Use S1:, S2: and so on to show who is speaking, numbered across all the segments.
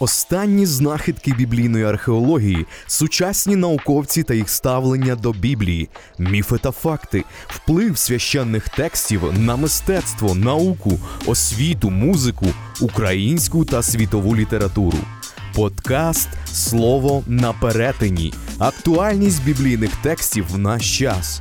S1: Останні знахідки біблійної археології, сучасні науковці та їх ставлення до Біблії, міфи та факти, вплив священних текстів на мистецтво, науку, освіту, музику, українську та світову літературу. Подкаст Слово на перетині. Актуальність біблійних текстів в наш час.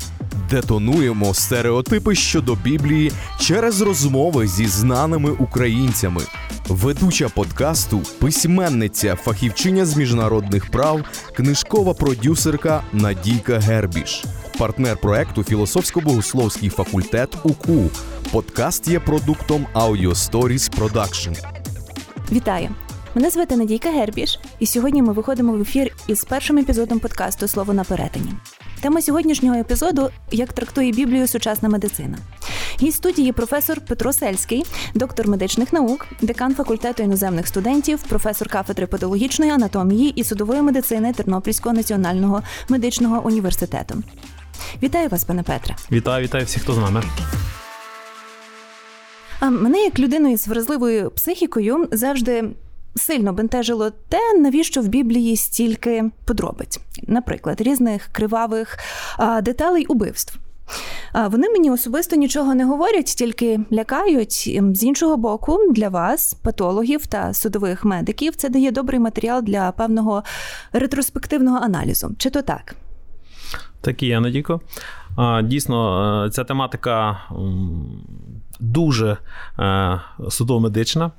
S1: Детонуємо стереотипи щодо Біблії через розмови зі знаними українцями. Ведуча подкасту, письменниця, фахівчиня з міжнародних прав, книжкова продюсерка Надійка Гербіш, партнер проекту Філософсько-богословський факультет УКУ. Подкаст є продуктом Audio Stories Production.
S2: Вітаю! Мене звати Надійка Гербіш, і сьогодні ми виходимо в ефір із першим епізодом подкасту Слово на перетині. Тема сьогоднішнього епізоду як трактує Біблію сучасна медицина. Гість студії професор Петро Сельський, доктор медичних наук, декан факультету іноземних студентів, професор кафедри патологічної анатомії і судової медицини Тернопільського національного медичного університету. Вітаю вас, пане Петре.
S3: Вітаю, вітаю всіх, хто з нами.
S2: А мене як людину із вразливою психікою завжди сильно бентежило те, навіщо в Біблії стільки подробиць, наприклад, різних кривавих деталей убивств. Вони мені особисто нічого не говорять, тільки лякають. З іншого боку, для вас, патологів та судових медиків, це дає добрий матеріал для певного ретроспективного аналізу. Чи то так?
S3: Так і є, Надіко. Дійсно, е, ця тематика дуже е, судово-медична,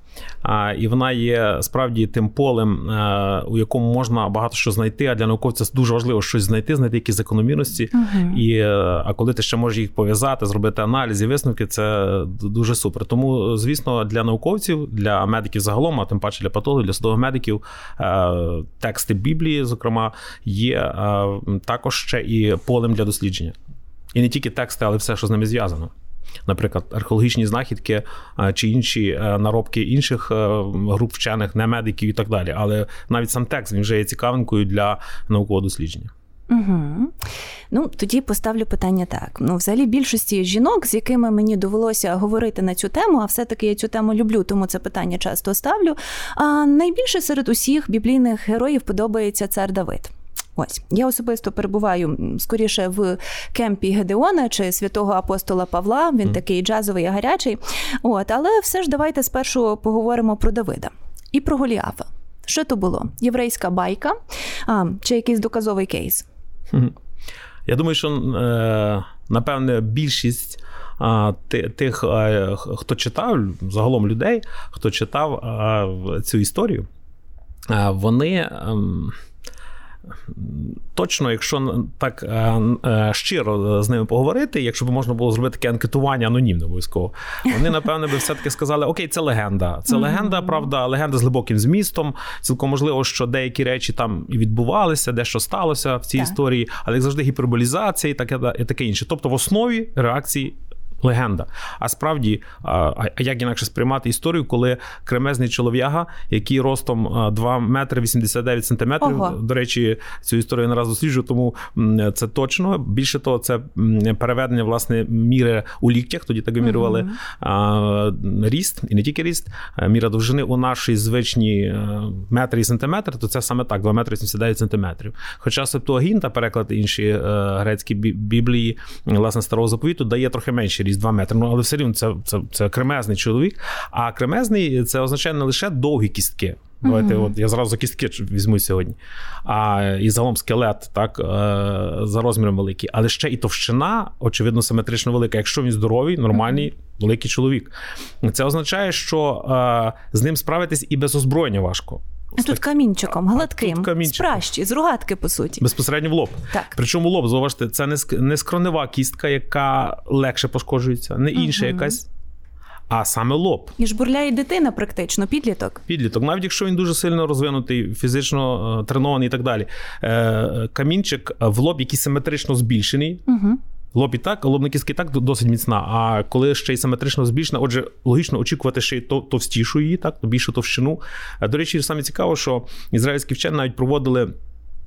S3: і вона є справді тим полем, е, у якому можна багато що знайти. А для науковця дуже важливо щось знайти, знайти якісь закономірності. uh І а коли ти ще можеш їх пов'язати, зробити аналіз і висновки, це дуже супер. Тому, звісно, для науковців, для медиків загалом, а тим паче для патологів, для судових медиків, тексти Біблії, зокрема, є також ще і полем для дослідження. І не тільки тексти, але все, що з ними зв'язано. Наприклад, археологічні знахідки чи інші е, наробки інших е, груп вчених, не медиків і так далі. Але навіть сам текст він вже є цікавинкою для наукового дослідження.
S2: Угу. Ну, тоді поставлю питання так. Ну, взагалі, більшості жінок, з якими мені довелося говорити на цю тему, а все-таки я цю тему люблю, тому це питання часто ставлю. А найбільше серед усіх біблійних героїв подобається цар Давид. Ось я особисто перебуваю скоріше в кемпі Гедеона чи святого апостола Павла. Він mm. такий джазовий, і гарячий. От, але все ж давайте спершу поговоримо про Давида і про Голіафа. Що то було? Єврейська байка а, чи якийсь доказовий кейс?
S3: Я думаю, що е, напевне більшість тих, е, хто читав загалом людей, хто читав цю історію, вони. Точно, якщо так е, е, щиро з ними поговорити, якщо б можна було зробити таке анкетування анонімне обов'язково, вони напевне би все-таки сказали: Окей, це легенда. Це легенда, правда, легенда з глибоким змістом. Цілком можливо, що деякі речі там і відбувалися, дещо сталося в цій так. історії, але як завжди гіперболізація і таке і таке інше. Тобто, в основі реакції легенда. А справді, а як інакше сприймати історію, коли кремезний чолов'яга, який ростом 2 метри 89 сантиметрів, Ого. до речі, цю історію не раз досліджую, тому це точно. Більше того, це переведення власне міри у ліктях, тоді так вимірювали uh ріст, і не тільки ріст, міра довжини у нашій звичній метрі і сантиметр, то це саме так, 2 метри 79 сантиметрів. Хоча Септуагін переклад інші грецькі біблії, власне, старого заповіту, дає трохи менші ріст 2 метри. Ну, але все рівно це, це, це кремезний чоловік. А кремезний це означає не лише довгі кістки. Давайте, mm-hmm. от я зразу кістки візьму сьогодні. А і загалом скелет, так, е, за розміром великий, але ще і товщина, очевидно, симетрично велика. Якщо він здоровий, нормальний, mm-hmm. великий чоловік. Це означає, що е, з ним справитись і без озброєння важко.
S2: А тут камінчиком, гладким, тут камінчиком. з пращі, з рогатки, по суті.
S3: Безпосередньо в лоб.
S2: Так.
S3: Причому лоб, зауважте, це не скронева кістка, яка легше пошкоджується, не інша угу. якась. А саме лоб.
S2: І жбурляє дитина, практично, підліток.
S3: Підліток, навіть якщо він дуже сильно розвинутий, фізично е, тренований і так далі. Е, камінчик в лоб, який симетрично збільшений. Угу. Лоб і так, лобна кістка і так досить міцна. А коли ще й симетрично збільшена, отже, логічно очікувати ще й товстішу її, так, більшу товщину. До речі, саме цікаво, що ізраїльські вчені навіть проводили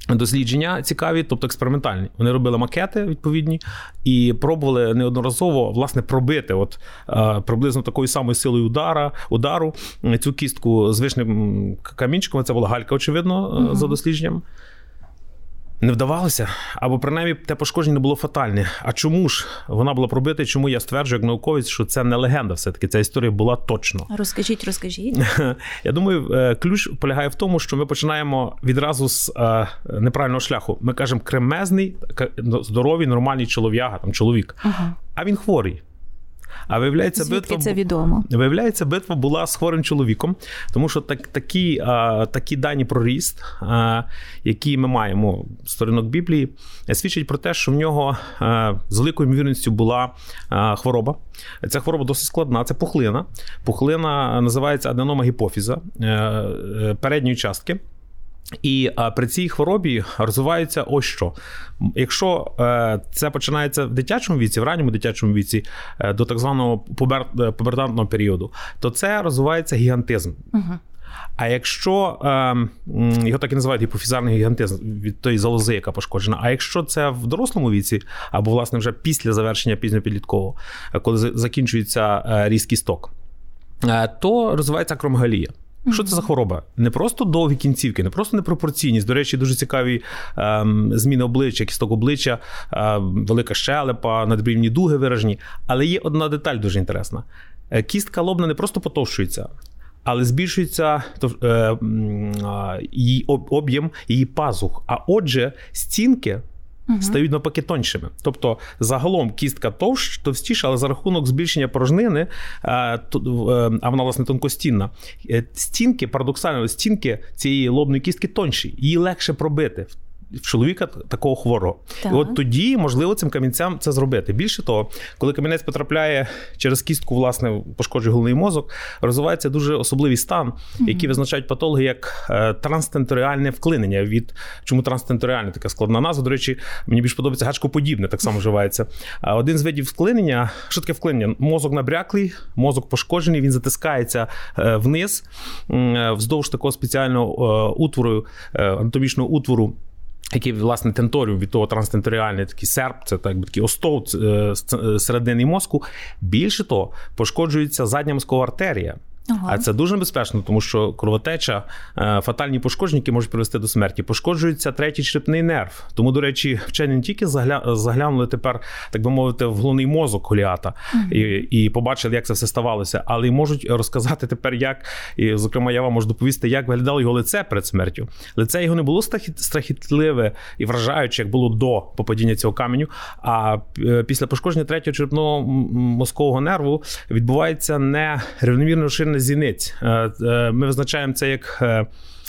S3: Дослідження цікаві, тобто експериментальні. Вони робили макети відповідні і пробували неодноразово власне пробити, от е, приблизно такою самою силою удара, удару цю кістку з вишним камінчиком. Це була галька, очевидно, угу. за дослідженням. Не вдавалося, або принаймні те пошкодження не було фатальне. А чому ж вона була пробита? Чому я стверджую, як науковець, що це не легенда? Все таки ця історія була точно.
S2: Розкажіть, розкажіть.
S3: Я думаю, е, ключ полягає в тому, що ми починаємо відразу з е, неправильного шляху. Ми кажемо кремезний, здоровий, нормальний чолов'яга, там чоловік, ага. а він хворий. А виявляється,
S2: Звідки
S3: битва
S2: це відомо.
S3: Виявляється, битва була з хворим чоловіком, тому що так, такі а, такі дані про ріст, а, які ми маємо сторінок Біблії, свідчать про те, що в нього а, з великою ймовірністю була хвороба. Ця хвороба досить складна. Це пухлина. Пухлина називається аденома гіпофіза е, е, передньої частки. І а, при цій хворобі розвивається ось що. Якщо е, це починається в дитячому віці, в ранньому дитячому віці, е, до так званого пубер, е, пубертантного періоду, то це розвивається гігантизм. Угу. А якщо е, його так і називають гіпофізарний гігантизм від тої залози, яка пошкоджена, а якщо це в дорослому віці, або власне вже після завершення пізньопідліткового, е, коли закінчується е, різкий сток, е, то розвивається акромегалія. Що це за хвороба? Не просто довгі кінцівки, не просто непропорційність. До речі, дуже цікаві ем, зміни обличчя, кісток обличчя, ем, велика щелепа, надбрівні дуги виражені. Але є одна деталь дуже інтересна: е, кістка лобна не просто потовщується. Але збільшується е, її об'єм її пазух. А отже, стінки угу. стають навпаки тоншими. Тобто загалом кістка товщ, товстіша, але за рахунок збільшення порожнини, е, е, а вона власне тонкостінна, е, стінки, парадоксально, стінки цієї лобної кістки тонші, її легше пробити чоловіка такого хворого. Так. І от тоді можливо цим камінцям це зробити. Більше того, коли камінець потрапляє через кістку, власне, пошкоджує головний мозок, розвивається дуже особливий стан, який визначають патологи як е, транстенторіальне вклинення. Від чому транстенторіальне така складна назва? До речі, мені більш подобається гачкоподібне, так само вживається. Один з видів вклинення, що таке вклинення? Мозок набряклий, мозок пошкоджений, він затискається е, вниз вздовж такого спеціального е, утвору, анатомічного утвору який, власне, тенторіум від того транстенторіальний такий серп, це так такий остов е, е, середини мозку. Більше того, пошкоджується задня мозкова артерія. Ага. А це дуже небезпечно, тому що кровотеча, е, фатальні пошкодження, які можуть привести до смерті, пошкоджується третій черепний нерв. Тому, до речі, вчені не тільки загля... заглянули тепер, так би мовити, в головний мозок Голіата ага. і і побачили, як це все ставалося, але й можуть розказати тепер, як і, зокрема, я вам можу доповісти, як виглядало його лице перед смертю. Лице його не було страхітливе і вражаюче, як було до попадіння цього каменю. А е, після пошкодження третього черепного мозкового нерву відбувається нерівномірно розширене сторони зіниць. Е, е, ми визначаємо це як е,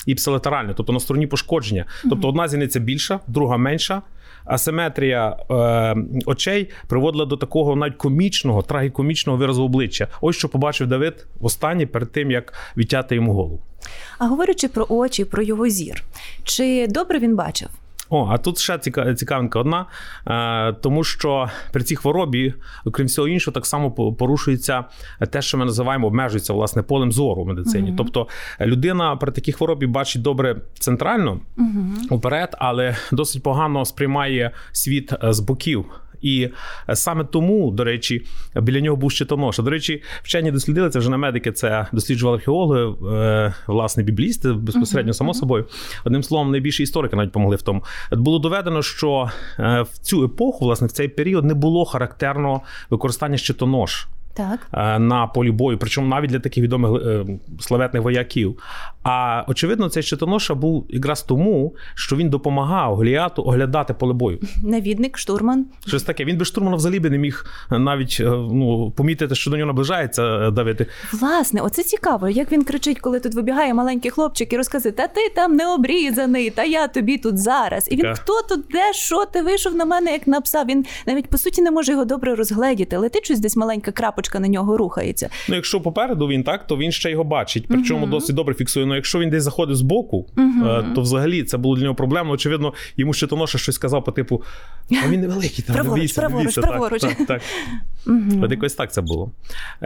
S3: іпсилатеральне, тобто на стороні пошкодження. Тобто одна зіниця більша, друга менша. Асиметрія е, очей приводила до такого навіть комічного, трагікомічного виразу обличчя. Ось що побачив Давид востаннє перед тим, як відтяти йому голову.
S2: А говорячи про очі, про його зір, чи добре він бачив?
S3: О, а тут ще цікавинка одна, е, тому що при цій хворобі, окрім всього іншого, так само порушується те, що ми називаємо обмежується власне полем зору в медицині. uh Тобто людина при такій хворобі бачить добре центрально uh уперед, але досить погано сприймає світ е, з боків. І саме тому, до речі, біля нього був щитоноша. До речі, вчені дослідили це вже на медики. Це досліджували археологи, е, власне, біблісти безпосередньо, само собою. Одним словом, найбільше історики навіть помогли в тому. Було доведено, що е, в цю епоху, власне, в цей період не було характерного використання щитонож так. Е, на полі бою, причому навіть для таких відомих е, славетних вояків. А очевидно, цей щитоноша був якраз тому, що він допомагав Голіату оглядати поле бою.
S2: Навідник, штурман.
S3: Щось таке. Він без штурмана взагалі би не міг навіть е, ну, помітити, що до нього наближається Давид.
S2: Власне, оце цікаво, як він кричить, коли тут вибігає маленький хлопчик і розказує: Та ти там не обрізаний, та я тобі тут зараз. І він хто тут, де, що ти вийшов на мене, як на пса? Він навіть по суті не може його добре розгледіти. Летить щось десь маленька крапочка на нього рухається.
S3: Ну, якщо попереду він так, то він ще його бачить. Причому угу. досить добре фіксує. Якщо він десь заходив з боку, uh то взагалі це було для нього проблемно. Очевидно, йому щитоноша щось сказав по типу: а він невеликий, там
S2: праворуч,
S3: бійся,
S2: праворуч,
S3: бійся.
S2: праворуч.
S3: Так, так, так. От якось так це було.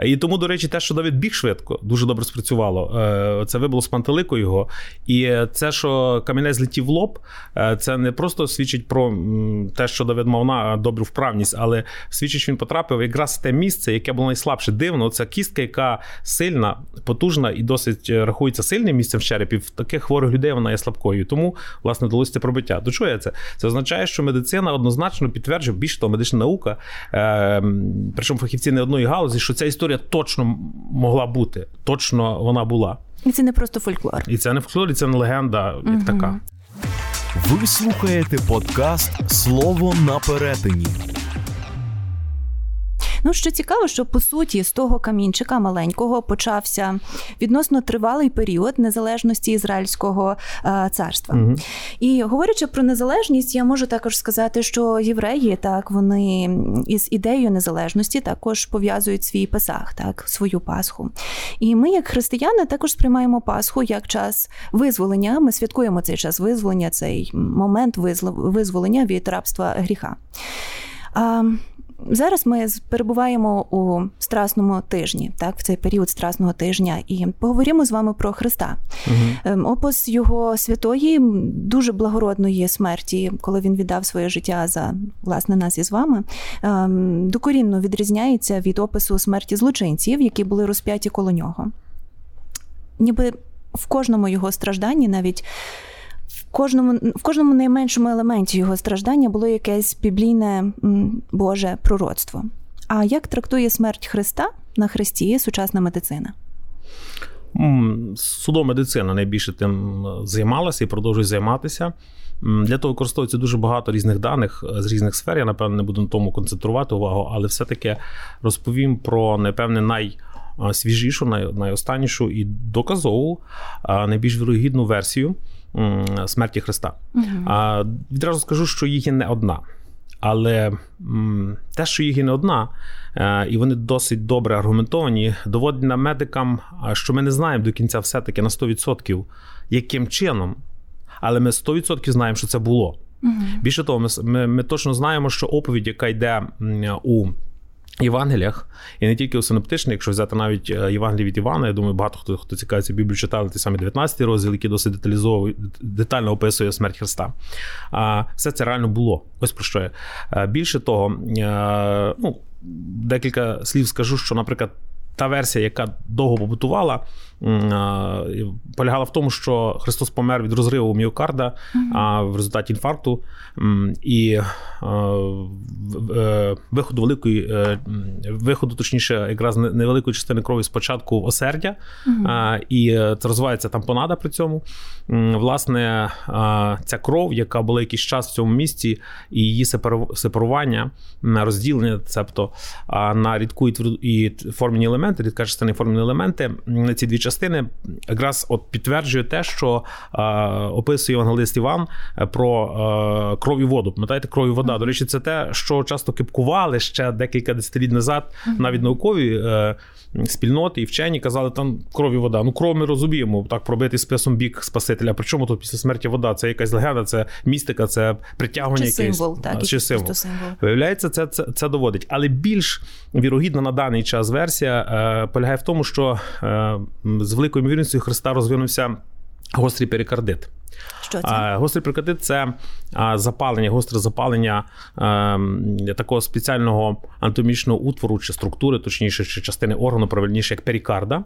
S3: І тому, до речі, те, що Давид біг швидко, дуже добре спрацювало. Е, це вибило з пантелику його. І це, що камінець злетів в лоб, е, це не просто свідчить про те, що Давид мав на добру вправність, але свідчить, що він потрапив якраз в те місце, яке було найслабше. Дивно, це кістка, яка сильна, потужна і досить рахується сильним місцем в черепі. В таких хворих людей вона є слабкою. Тому, власне, вдалося це пробиття. До чого я це? Це означає, що медицина однозначно підтверджує, більше того, медична наука причому фахівці не одної галузі, що ця історія точно могла бути, точно вона була.
S2: І це не просто фольклор.
S3: І це не фольклор, і це не легенда, як угу. така.
S1: Ви слухаєте подкаст Слово на перетині.
S2: Ну, що цікаво, що по суті з того камінчика маленького почався відносно тривалий період незалежності ізраїльського е, царства. Угу. І говорячи про незалежність, я можу також сказати, що євреї так вони із ідеєю незалежності також пов'язують свій писах, так свою Пасху. І ми, як християни, також сприймаємо Пасху як час визволення. Ми святкуємо цей час визволення, цей момент визволення від рабства гріха. Зараз ми перебуваємо у страсному тижні, так, в цей період страсного тижня, і поговоримо з вами про Христа. Угу. Опис його святої, дуже благородної смерті, коли він віддав своє життя за власне нас із вами, ем, докорінно відрізняється від опису смерті злочинців, які були розп'яті коло нього. Ніби в кожному його стражданні навіть кожному в кожному найменшому елементі його страждання було якесь біблійне Боже пророцтво. А як трактує смерть Христа на Христі сучасна медицина?
S3: Судомедицина найбільше тим займалася і продовжує займатися. Для того використовується дуже багато різних даних з різних сфер. Я, напевно, не буду на тому концентрувати увагу, але все-таки розповім про, напевне, найсвіжішу, найостаннішу і доказову, найбільш вірогідну версію смерті Христа. Угу. А відразу скажу, що їх є не одна. Але те, що їх є не одна, е, і вони досить добре аргументовані, доводить нам медикам, що ми не знаємо до кінця все-таки на 100%, яким чином, але ми 100% знаємо, що це було. Угу. Більше того, ми, ми, ми точно знаємо, що оповідь, яка йде у Євангеліях, і не тільки у синоптичних, якщо взяти навіть е, Євангелії від Івана, я думаю, багато хто хто цікавиться Біблію, читали ті самі 19 розділ, який досить деталізовує, детально описує смерть Христа. А все це реально було. Ось про що я. Е, більше того, е, ну, декілька слів скажу, що, наприклад, та версія, яка довго побутувала, полягала в тому, що Христос помер від розриву міокарда mm-hmm. в результаті інфаркту і е, виходу великої е, виходу, точніше, якраз невеликої частини крові спочатку в осердя, mm-hmm. і це розвивається тампонада при цьому. Власне, ця кров, яка була якийсь час в цьому місці, і її сепарування, розділення, цебто на рідку і формені елементи, рідка частина і формені елементи, ці дві частини частини якраз от підтверджує те, що е, описує евангелист Іван е, про е, кров і воду. Пам'ятаєте, кров і вода. До речі, це те, що часто кипкували ще декілька десятиліть назад, навіть наукові е, спільноти і вчені казали, там кров і вода. Ну, кров ми розуміємо, так пробити списом бік Спасителя. Причому тут після смерті вода? Це якась легенда, це містика, це притягування
S2: чи
S3: якесь.
S2: символ, так,
S3: чи символ. символ. Виявляється, це, це це доводить. Але більш вірогідна на даний час версія е, полягає в тому, що з великою ймовірністю Христа розвинувся гострий перикардит.
S2: Що це?
S3: Гострий перикардит – це запалення, гостре запалення е, такого спеціального анатомічного утвору чи структури, точніше, чи частини органу, правильніше, як перикарда.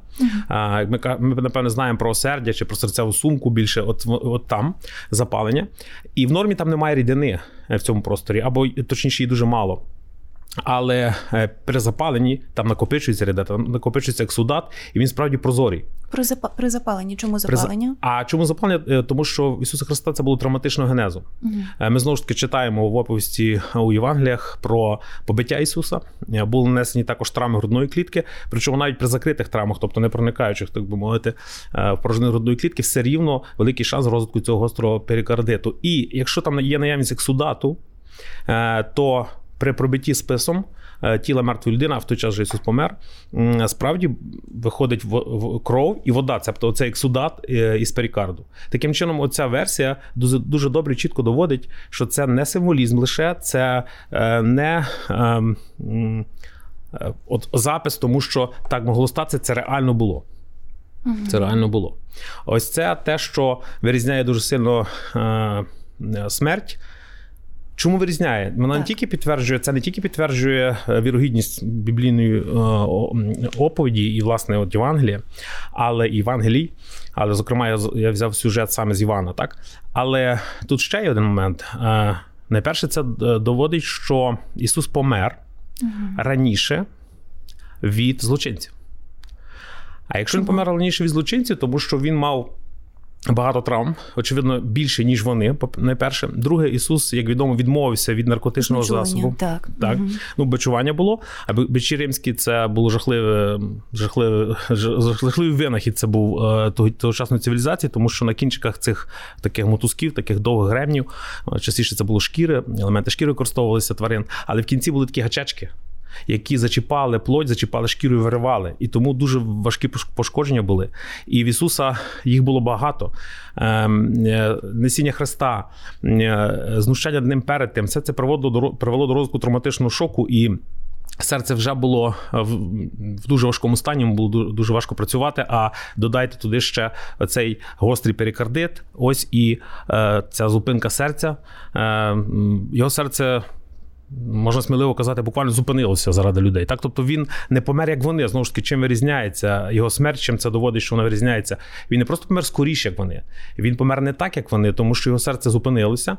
S3: Uh-huh. Ми, ми, напевно, знаємо про осердя чи про серцеву сумку більше, от, от там запалення. І в нормі там немає рідини в цьому просторі, або точніше, її дуже мало. Але е, при запаленні там накопичується ряда, там накопичується ексудат, і він справді прозорий.
S2: При запа... при запаленні. Чому запалення?
S3: А чому запалення? Е, тому що в Ісуса Христа це було травматичного генезу. Угу. Ми знову ж таки читаємо в оповісті у Євангеліях про побиття Ісуса. Були нанесені також травми грудної клітки, причому навіть при закритих травмах, тобто не проникаючих, так би мовити, в порожнину грудної клітки, все рівно великий шанс розвитку цього гострого перикардиту. І якщо там є наявність ексудату, то при пробитті списом е, тіла мертвої людини, а в той час же Ісус помер. Справді виходить в кров і вода, тобто оцей ексудат е, із перікарду. Таким чином, оця версія дуже дуже добре чітко доводить, що це не символізм лише, це е, не ем, от запис, тому що так могло статися, це реально було. Це реально було. Ось це те, що вирізняє дуже сильно смерть. Чому вирізняє? Вона так. не тільки підтверджує, це не тільки підтверджує е, вірогідність біблійної е, оповіді і, власне, от Євангелія, але і Євангелій. Але, зокрема, я я взяв сюжет саме з Івана, так? Але тут ще є один момент. Е, найперше, це доводить, що Ісус помер угу. раніше від злочинців. А якщо він помер раніше від злочинців, тому що він мав Багато травм, очевидно, більше, ніж вони. найперше. Друге, Ісус, як відомо, відмовився від наркотичного Бичування, засобу.
S2: Так.
S3: так. Угу. Ну, бичування було. А бичі римські це було жахливе, жахливе, жахливий винахід. Це був е, тогочасної цивілізації, тому що на кінчиках цих таких мотузків, таких довгих гребнів, е, частіше це було шкіри, елементи шкіри використовувалися тварин, але в кінці були такі гачечки які зачіпали плоть, зачіпали шкіру і виривали. І тому дуже важкі пошкодження були. І в Ісуса їх було багато. Ем, е, несіння Христа, е, знущання ним перед тим, все це привело до розвитку травматичного шоку і. Серце вже було в дуже важкому стані, було дуже важко працювати. А додайте туди ще цей гострий перикардит. Ось і е, ця зупинка серця. Е, Його серце можна сміливо казати, буквально зупинилося заради людей. Так, тобто він не помер, як вони. Знову ж таки, чим вирізняється його смерть, чим це доводить, що вона вирізняється. Він не просто помер скоріше, як вони. Він помер не так, як вони, тому що його серце зупинилося.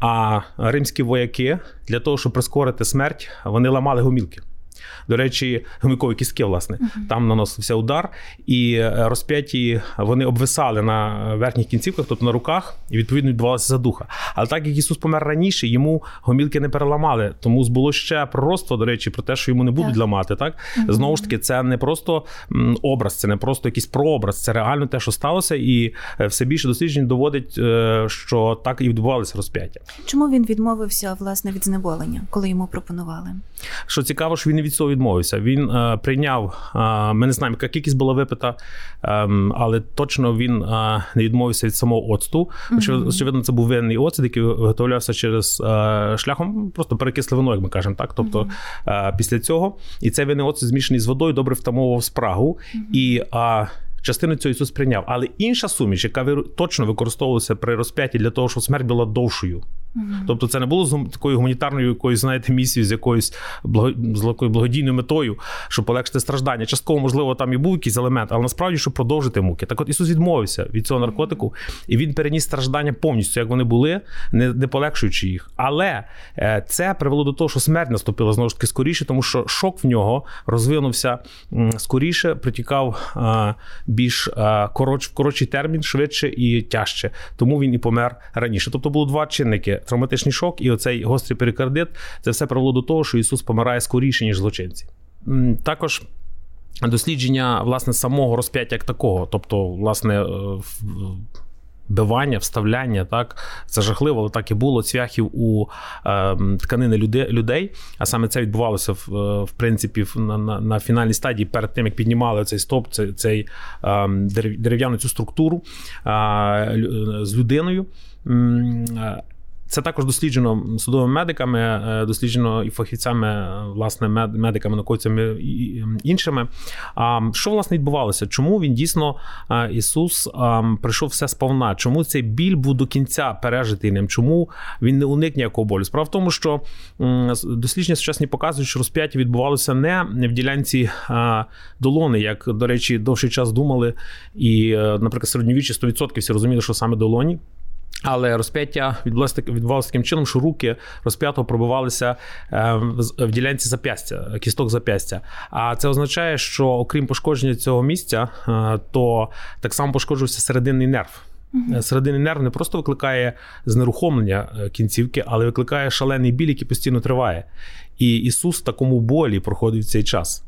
S3: А римські вояки для того, щоб прискорити смерть, вони ламали гомілки. До речі, гомікові кістки, власне, uh-huh. там наносився удар, і е, розп'яті вони обвисали на верхніх кінцівках, тобто на руках, і відповідно відбувалася задуха. Але так як Ісус помер раніше, йому гомілки не переламали. Тому збуло ще пророцтво, до речі, про те, що йому не будуть так. ламати. Так uh-huh. знову ж таки, це не просто образ, це не просто якийсь прообраз, це реально те, що сталося, і е, все більше досліджень доводить, е, що так і відбувалося розп'яття.
S2: Чому він відмовився власне від знеболення, коли йому пропонували?
S3: Що цікаво, що він не від цього відмовився. Він е, прийняв, е, ми не знаємо, яка кількість була випита, е, але точно він е, не відмовився від самого оцту. Mm-hmm. Очевидно, це був винний оцет, який виготовлявся через е, шляхом просто перекисле як ми кажемо, так. Тобто mm-hmm. після цього і цей винний оцет змішаний з водою добре втамовував спрагу. Mm-hmm. і Частину цього Ісус прийняв, але інша суміш, яка точно використовувалася при розп'ятті для того, щоб смерть була довшою. Тобто це не було з такою гуманітарною якоюсь, знаєте, місією з якоюсь благо, з якою благодійною метою, щоб полегшити страждання. Частково, можливо, там і був якийсь елемент, але насправді, щоб продовжити муки. Так от Ісус відмовився від цього наркотику, і він переніс страждання повністю, як вони були, не не полегшуючи їх. Але е, це привело до того, що смерть наступила знову ж таки скоріше, тому що шок в нього розвинувся скоріше, притікав е, більш е, короч, в коротший термін, швидше і тяжче. Тому він і помер раніше. Тобто було два чинники травматичний шок і оцей гострий перикардит це все привело до того, що Ісус помирає скоріше, ніж злочинці. Також. Дослідження власне самого розп'яття як такого, тобто, власне, е, бивання, вставляння, так це жахливо, але так і було цвяхів у е, тканини людей. А саме це відбувалося в е, в принципі на на, на фінальній стадії перед тим, як піднімали цей стоп, цей цей е, дерев'яну цю структуру е, з людиною. Це також досліджено судовими медиками, е, досліджено і фахівцями, е, власне, медиками, науковцями і іншими. А що власне відбувалося? Чому він дійсно е, Ісус прийшов все сповна? Чому цей біль був до кінця пережитий ним? Чому він не уник ніякого болю? Справа в тому, що дослідження сучасні показують, що розп'яття відбувалося не в ділянці долони, як до речі, довший час думали, і, наприклад, середньовіччі 100% всі розуміли, що саме долоні. Але розп'яття відбувалося, таким чином, що руки розп'ятого пробивалися е, в ділянці зап'ястя, кісток зап'ястя. А це означає, що окрім пошкодження цього місця, е, то так само пошкоджувався серединний нерв. uh Серединний нерв не просто викликає знерухомлення кінцівки, але викликає шалений біль, який постійно триває. І Ісус в такому болі проходив цей час.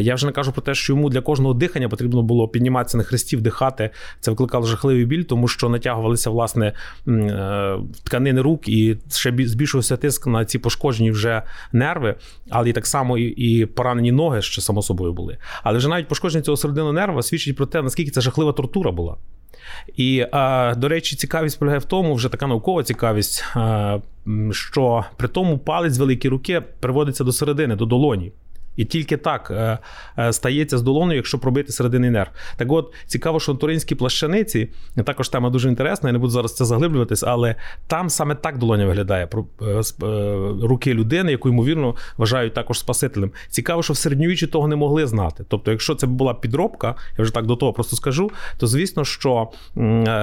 S3: Я вже не кажу про те, що йому для кожного дихання потрібно було підніматися на хресті, вдихати. Це викликало жахливий біль, тому що натягувалися власне е, тканини рук і ще збільшувався тиск на ці пошкоджені вже нерви, але так само і поранені ноги, що само собою були. Але вже навіть пошкодження цього середину нерва свідчить про те, наскільки це жахлива тортура була. І, до речі, цікавість полягає в тому, вже така наукова цікавість, що при тому палець великій руки приводиться до середини, до долоні. І тільки так е, е, стається з долоною, якщо пробити середини нерв. Так от цікаво, що в туринській плащаниці також тема дуже інтересна, я не буду зараз це заглиблюватись, але там саме так долоня виглядає е, руки людини, яку ймовірно вважають також спасителем. Цікаво, що в середньовіччі того не могли знати. Тобто, якщо це була підробка, я вже так до того просто скажу, то звісно, що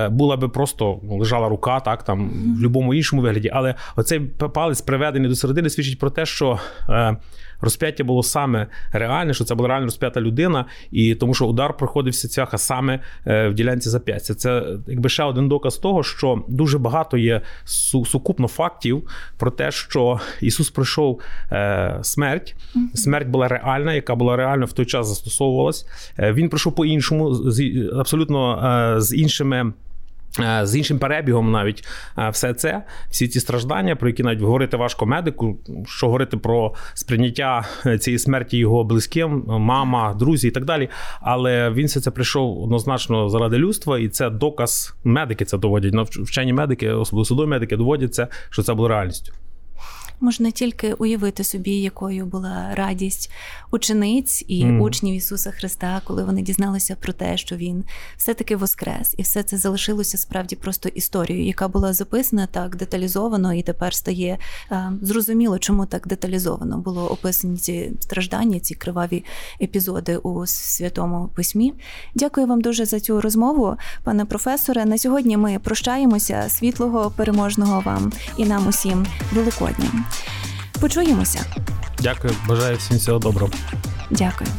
S3: була би просто ну, лежала рука, так там в будь-якому іншому вигляді, але оцей палець приведений до середини свідчить про те, що розп'яття було саме реальне, що це була реально розп'ята людина, і тому що удар проходився цяха саме е, в ділянці зап'ястя. Це якби ще один доказ того, що дуже багато є сукупно фактів про те, що Ісус пройшов е, смерть. Смерть була реальна, яка була реально в той час застосовувалась. Е, він пройшов по іншому, абсолютно з іншими. Е, з іншим перебігом, навіть е, все це, всі ці страждання, про які навіть говорити важко медику, що говорити про сприйняття е, цієї смерті його близьким, мама, друзі і так далі. Але він все це прийшов однозначно заради людства, і це доказ медики. Це доводять вчені медики, особливо судові медики, доводять це, що це було реальністю.
S2: Можна тільки уявити собі, якою була радість учениць і mm. учнів Ісуса Христа, коли вони дізналися про те, що Він все-таки воскрес, і все це залишилося справді просто історією, яка була записана так деталізовано, і тепер стає а, зрозуміло, чому так деталізовано було описані ці страждання, ці криваві епізоди у святому письмі. Дякую вам дуже за цю розмову, пане професоре. На сьогодні ми прощаємося. Світлого переможного вам і нам усім великодня. Почуємося.
S3: Дякую, бажаю всім всього доброго.
S2: Дякую.